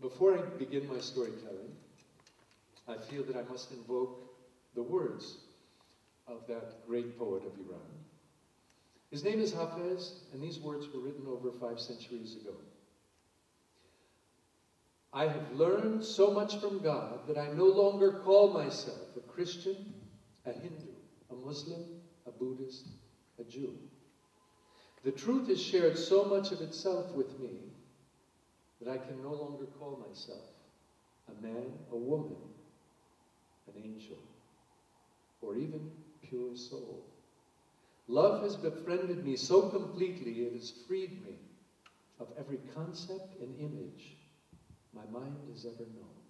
Before I begin my storytelling, I feel that I must invoke the words of that great poet of Iran. His name is Hafez, and these words were written over five centuries ago. I have learned so much from God that I no longer call myself a Christian, a Hindu, a Muslim, a Buddhist, a Jew. The truth has shared so much of itself with me that I can no longer call myself a man, a woman, an angel, or even pure soul. Love has befriended me so completely it has freed me of every concept and image my mind has ever known.